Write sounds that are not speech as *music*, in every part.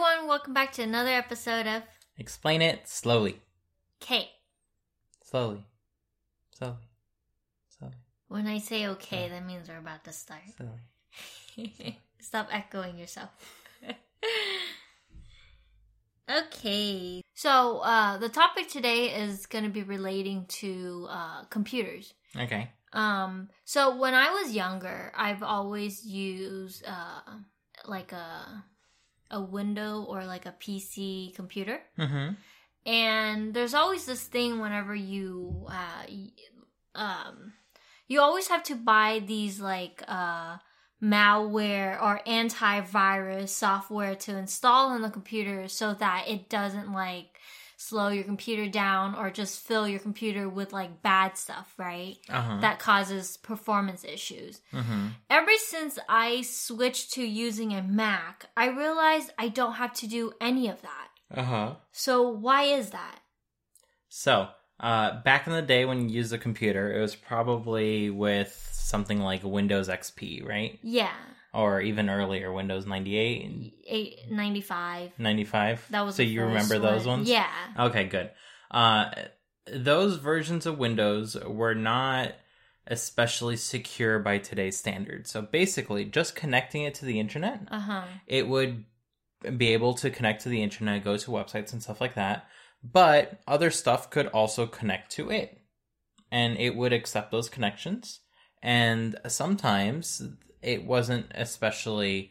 everyone, welcome back to another episode of Explain it slowly. Okay. Slowly. Slowly. Slowly. When I say okay, that means we're about to start. Slowly. *laughs* Stop echoing yourself. *laughs* okay. So, uh, the topic today is going to be relating to uh, computers. Okay. Um, so when I was younger, I've always used uh, like a a window or like a PC computer. Mm-hmm. and there's always this thing whenever you uh um you always have to buy these like uh malware or antivirus software to install on the computer so that it doesn't like slow your computer down or just fill your computer with like bad stuff right Uh-huh. that causes performance issues mm-hmm. ever since i switched to using a mac i realized i don't have to do any of that Uh-huh. so why is that So, uh, back in the day when you used a computer, it was probably with something like Windows XP, right? Yeah, Or even earlier, Windows 98 and eight ninety five. 95. That was so the you first remember those one. ones? Yeah. Okay, good. Uh, those versions of Windows were not especially secure by today's standards. So basically, just connecting it to the internet, Uh huh. it would be able to connect to the internet, go to websites and stuff like that. But other stuff could also connect to it. And it would accept those connections. And sometimes it wasn't especially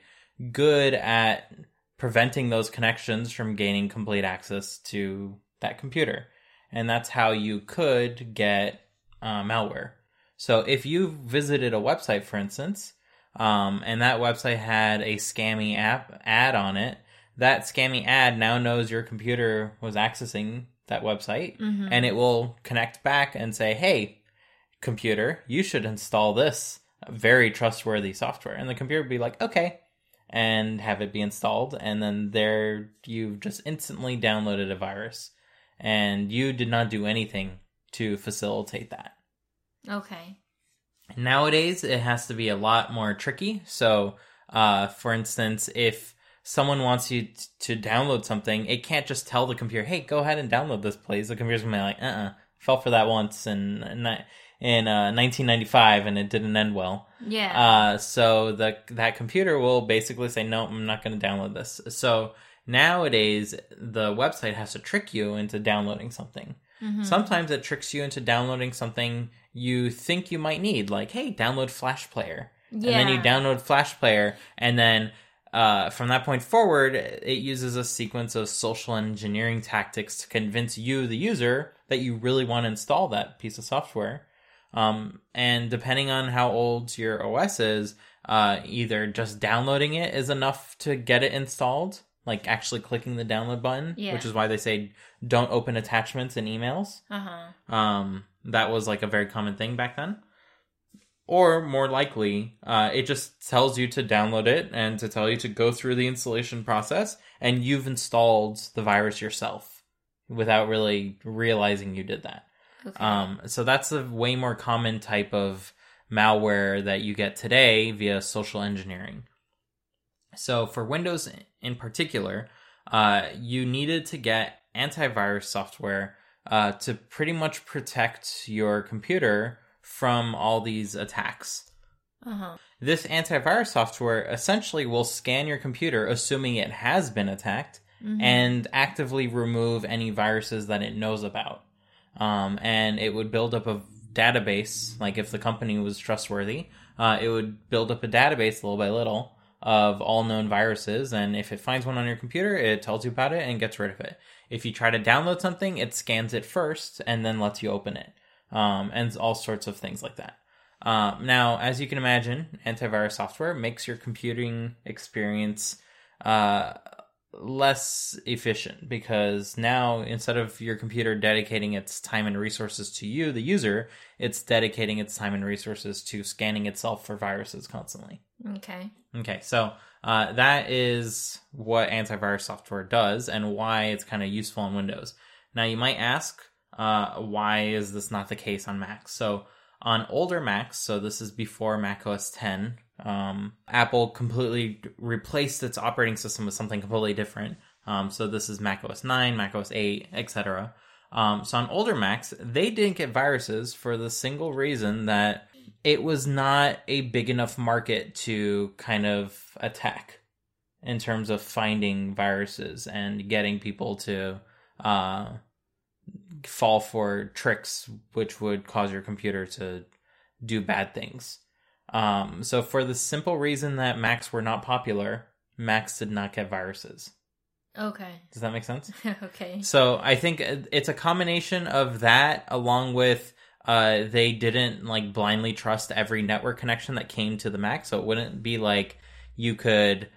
good at preventing those connections from gaining complete access to that computer. And that's how you could get uh, malware. So if you visited a website, for instance, um, and that website had a scammy app ad on it, that scammy ad now knows your computer was accessing that website Mm-hmm. and it will connect back and say, "Hey, computer, you should install this very trustworthy software." And the computer would be like, "Okay," and have it be installed, and then there you've just instantly downloaded a virus, and you did not do anything to facilitate that. okay. Nowadays, it has to be a lot more tricky. So, uh, for instance, if someone wants you t- to download something, it can't just tell the computer, "Hey, go ahead and download this, please." The computer's gonna be like, "Uh, uh fell for that once in in uh, 1995, and it didn't end well." Yeah. Uh, so the that computer will basically say, "No, I'm not going to download this." So nowadays, the website has to trick you into downloading something. Mhm. Sometimes it tricks you into downloading something you think you might need, like, hey, download Flash Player. yeah. And then you download Flash Player, and then uh, from that point forward, it uses a sequence of social engineering tactics to convince you, the user, that you really want to install that piece of software. Um, and depending on how old your OS is, uh, either just downloading it is enough to get it installed, like actually clicking the download button, Yeah. which is why they say don't open attachments in emails. Uh huh. Um, that was like a very common thing back then. Or more likely, uh, it just tells you to download it and to tell you to go through the installation process, and you've installed the virus yourself without really realizing you did that. Okay. Um, so that's a way more common type of malware that you get today via social engineering. So for Windows in particular, uh, you needed to get antivirus software uh, to pretty much protect your computer from all these attacks. uh huh. This antivirus software essentially will scan your computer, assuming it has been attacked, Mm-hmm. and actively remove any viruses that it knows about. Um, and it would build up a database, like if the company was trustworthy, uh, it would build up a database little by little of all known viruses. And if it finds one on your computer, it tells you about it and gets rid of it. If you try to download something, it scans it first and then lets you open it. Um, and all sorts of things like that. Um, now, as you can imagine, antivirus software makes your computing experience uh, less efficient because now instead of your computer dedicating its time and resources to you, the user, it's dedicating its time and resources to scanning itself for viruses constantly. Okay. Okay, so uh, that is what antivirus software does and why it's kind of useful on Windows. Now, you might ask, uh, why is this not the case on Mac? So, on older Macs, so this is before Mac OS 10, um, Apple completely replaced its operating system with something completely different. Um, so this is Mac OS 9, Mac OS 8, etc. Um, so on older Macs, they didn't get viruses for the single reason that it was not a big enough market to kind of attack in terms of finding viruses and getting people to uh, fall for tricks which would cause your computer to do bad things. Um, so, for the simple reason that Macs were not popular, Macs did not get viruses. Okay. Does that make sense? *laughs* okay. So, I think it's a combination of that along with uh, they didn't like blindly trust every network connection that came to the Mac. So, it wouldn't be like you could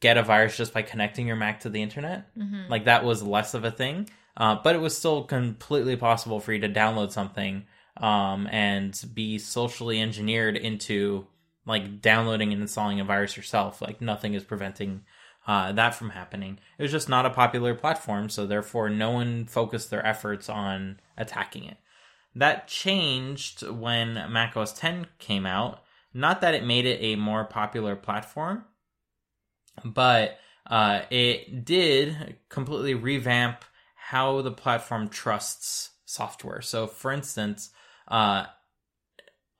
get a virus just by connecting your Mac to the internet. Mm-hmm. Like, that was less of a thing. Uh, but it was still completely possible for you to download something um, and be socially engineered into like downloading and installing a virus yourself. Like nothing is preventing uh, that from happening. It was just not a popular platform, so therefore no one focused their efforts on attacking it. That changed when Mac OS 10 came out. Not that it made it a more popular platform, but uh, it did completely revamp how the platform trusts software. So, for instance, uh,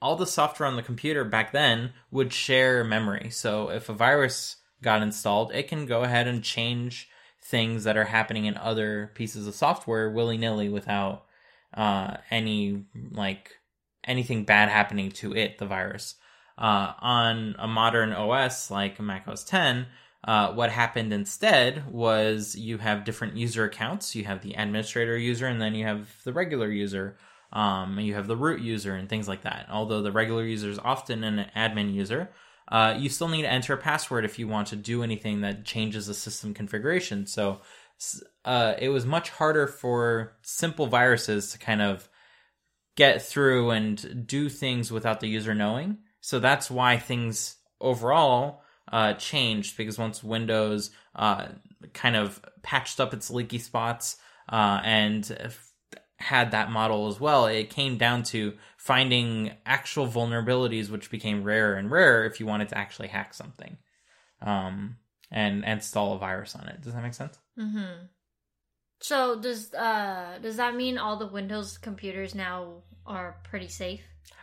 all the software on the computer back then would share memory. So if a virus got installed, it can go ahead and change things that are happening in other pieces of software willy nilly without uh, any like anything bad happening to it, the virus. Uh, on a modern OS like Mac OS 10, uh, what happened instead was you have different user accounts. You have the administrator user, and then you have the regular user um, you have the root user and things like that. Although the regular user is often an admin user, uh, you still need to enter a password if you want to do anything that changes the system configuration. So uh, it was much harder for simple viruses to kind of get through and do things without the user knowing. So that's why things overall uh, changed because once Windows uh, kind of patched up its leaky spots uh, and had that model as well. It came down to finding actual vulnerabilities, which became rarer and rarer if you wanted to actually hack something, um, and, and install a virus on it. Does that make sense? Mm-hmm. So does uh does that mean all the Windows computers now are pretty safe?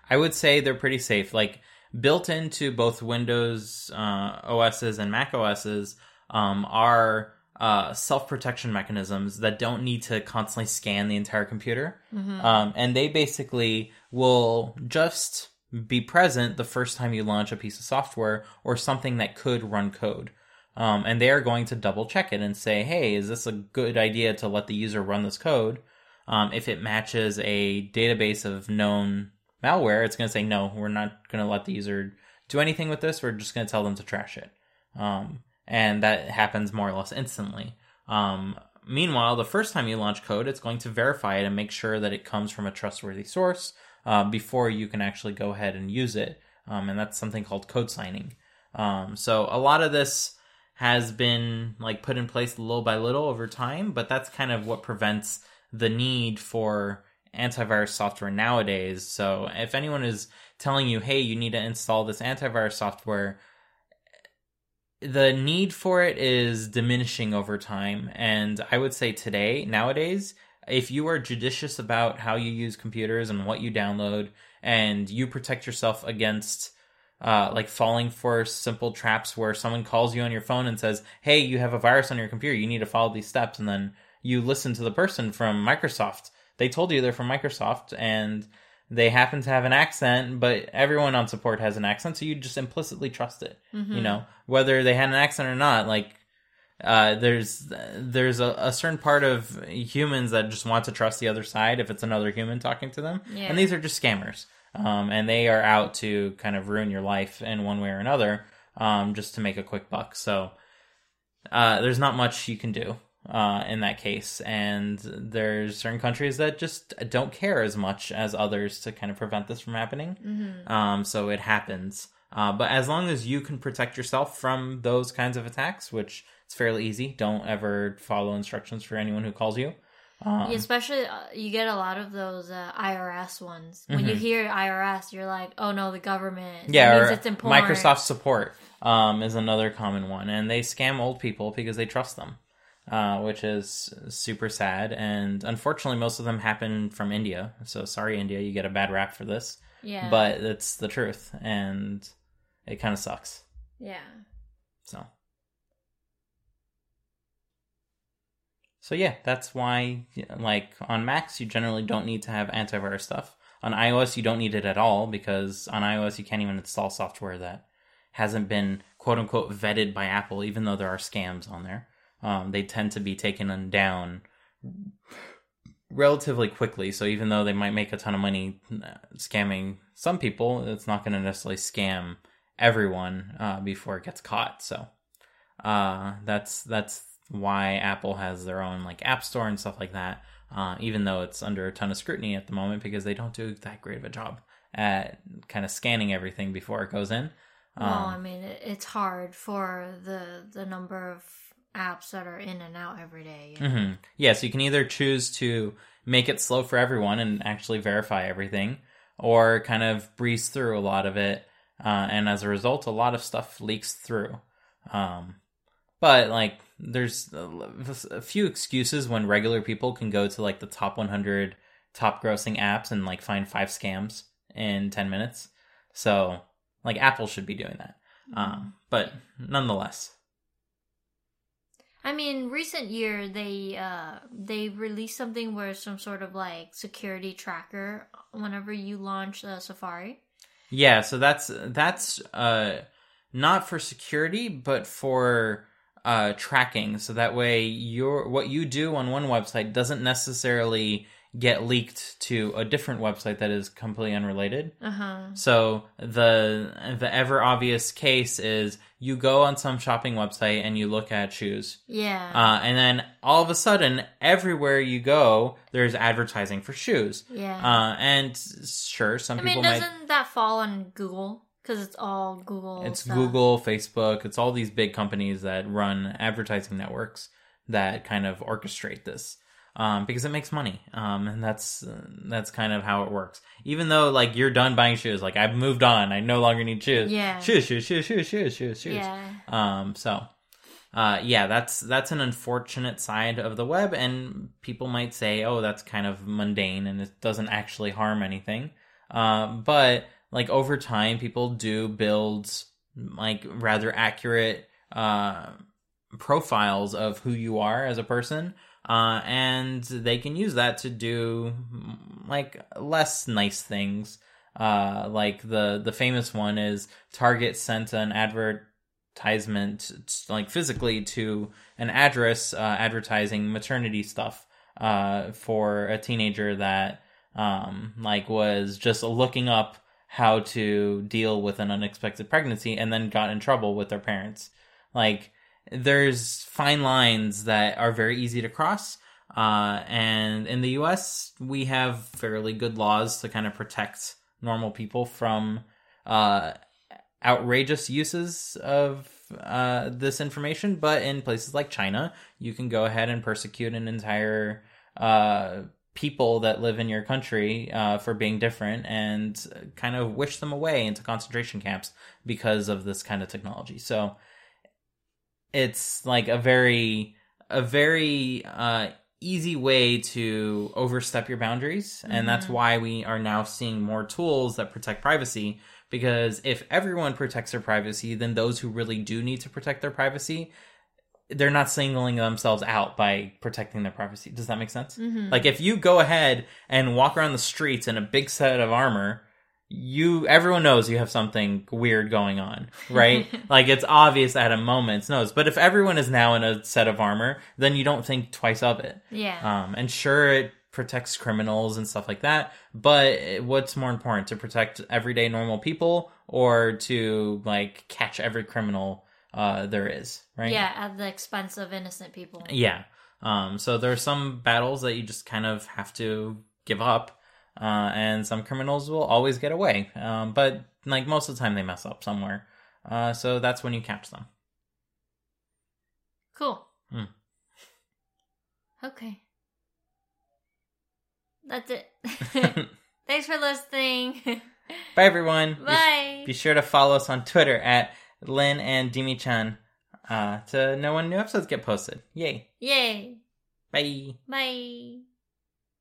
I would say they're pretty safe. Like built into both Windows uh, OSs and Mac OSs um, are uh, self protection mechanisms that don't need to constantly scan the entire computer. Mm-hmm. Um, and they basically will just be present the first time you launch a piece of software or something that could run code. Um, and they are going to double check it and say, hey, is this a good idea to let the user run this code? Um, if it matches a database of known malware, it's going to say, no, we're not going to let the user do anything with this. We're just going to tell them to trash it. Um, and that happens more or less instantly. Um, meanwhile, the first time you launch code, it's going to verify it and make sure that it comes from a trustworthy source uh, before you can actually go ahead and use it. Um, and that's something called code signing. Um, so a lot of this has been like put in place little by little over time, but that's kind of what prevents the need for antivirus software nowadays. So if anyone is telling you, hey, you need to install this antivirus software, the need for it is diminishing over time. And I would say today, nowadays, if you are judicious about how you use computers and what you download, and you protect yourself against uh, like falling for simple traps where someone calls you on your phone and says, "Hey, you have a virus on your computer. You need to follow these steps," and then you listen to the person from Microsoft. They told you they're from Microsoft, and they happen to have an accent, but everyone on support has an accent, so you just implicitly trust it. Mm-hmm. You know, whether they had an accent or not. Like, uh, there's there's a, a, certain part of humans that just want to trust the other side if it's another human talking to them, yeah. and these are just scammers, um, and they are out to kind of ruin your life in one way or another, um, just to make a quick buck. So, uh, there's not much you can do uh, in that case. And there's certain countries that just don't care as much as others to kind of prevent this from happening. Mm-hmm. Um, so it happens. Uh, but as long as you can protect yourself from those kinds of attacks, which it's fairly easy, don't ever follow instructions for anyone who calls you. Um, especially uh, you get a lot of those uh, IRS ones. When you Mhm. hear IRS, you're like, "Oh no, the government." yeah, or it's important. Microsoft support um, is another common one, and they scam old people because they trust them, uh, which is super sad. And unfortunately, most of them happen from India. So sorry, India, you get a bad rap for this, Yeah, but it's the truth, and it kind of sucks. yeah, So. So yeah, that's why like on Macs you generally don't need to have antivirus stuff. On iOS you don't need it at all because on iOS you can't even install software that hasn't been quote unquote vetted by Apple, even though there are scams on there. Um, they tend to be taken down relatively quickly. So even though they might make a ton of money uh, scamming some people, it's not going to necessarily scam everyone uh, before it gets caught. So uh, that's that's why Apple has their own like App Store and stuff like that. Uh, even though it's under a ton of scrutiny at the moment because they don't do that great of a job at kind of scanning everything before it goes in. well, Um, I mean, it, it's hard for the the number of apps that are in and out every day. you know? hmm Yeah, so you can either choose to make it slow for everyone and actually verify everything, or kind of breeze through a lot of it, uh, and as a result, a lot of stuff leaks through. Um, but like, there's a a few excuses when regular people can go to like the top 100 top grossing apps and like find five scams in 10 minutes. So, like, Apple should be doing that. Um, but nonetheless. I mean, recent year they uh they released something where some sort of like security tracker whenever you launch uh, Safari. Yeah, so that's that's uh not for security, but for uh tracking. So that way your what you do on one website doesn't necessarily get leaked to a different website that is completely unrelated. Uh huh. So the the ever obvious case is you go on some shopping website and you look at shoes. Yeah. Uh, and then all of a sudden, everywhere you go, there's advertising for shoes. yeah. Uh, and sure, some people I mean, people doesn't that fall on Google? Because it's all Google. It's stuff. Google, Facebook, it's all these big companies that run advertising networks that kind of orchestrate this. Um, because it makes money. Um, and that's, uh, that's kind of how it works. Even though, like, you're done buying shoes, like, I've moved on, I no longer need shoes. Yeah. Shoes, shoes, shoes, shoes, shoes, shoes, shoes. Yeah. Um, so, uh, yeah, that's, that's an unfortunate side of the web, and people might say, oh, that's kind of mundane and it doesn't actually harm anything. Um, but, like, over time, people do build, like, rather accurate, uh, profiles of who you are as a person. Uh, and they can use that to do, like, less nice things. Uh, like the, the famous one is Target sent an advertisement, like physically to an address, uh, advertising maternity stuff, uh, for a teenager that, um, like was just looking up how to deal with an unexpected pregnancy and then got in trouble with their parents. Like, there's fine lines that are very easy to cross. Uh, and in the US, we have fairly good laws to kind of protect normal people from uh, outrageous uses of uh, this information. But in places like China, you can go ahead and persecute an entire uh, people that live in your country uh, for being different and kind of wish them away into concentration camps because of this kind of technology. So it's like a very a very uh, easy way to overstep your boundaries and that's Mhm. why we are now seeing more tools that protect privacy because if everyone protects their privacy then those who really do need to protect their privacy they're not singling themselves out by protecting their privacy does that make sense Mm-hmm. like if you go ahead and walk around the streets in a big set of armor, you everyone knows you have something weird going on, right? *laughs* like it's obvious at a moment's notice. But if everyone is now in a set of armor, then you don't think twice of it. yeah. Um, and sure, it protects criminals and stuff like that. But what's more important to protect everyday normal people or to like catch every criminal uh, there is, right? Yeah, at the expense of innocent people. Yeah. Um, so there are some battles that you just kind of have to give up, uh, and some criminals will always get away. Um, but like most of the time, they mess up somewhere. Uh, so that's when you catch them. Cool. Hmm. Okay. That's it. *laughs* *laughs* Thanks for listening. Bye, everyone. Be- Bye. Be, sure to follow us on Twitter at Lynn and Dimi-chan uh, to know when new episodes get posted. Yay. Yay. Bye. Bye.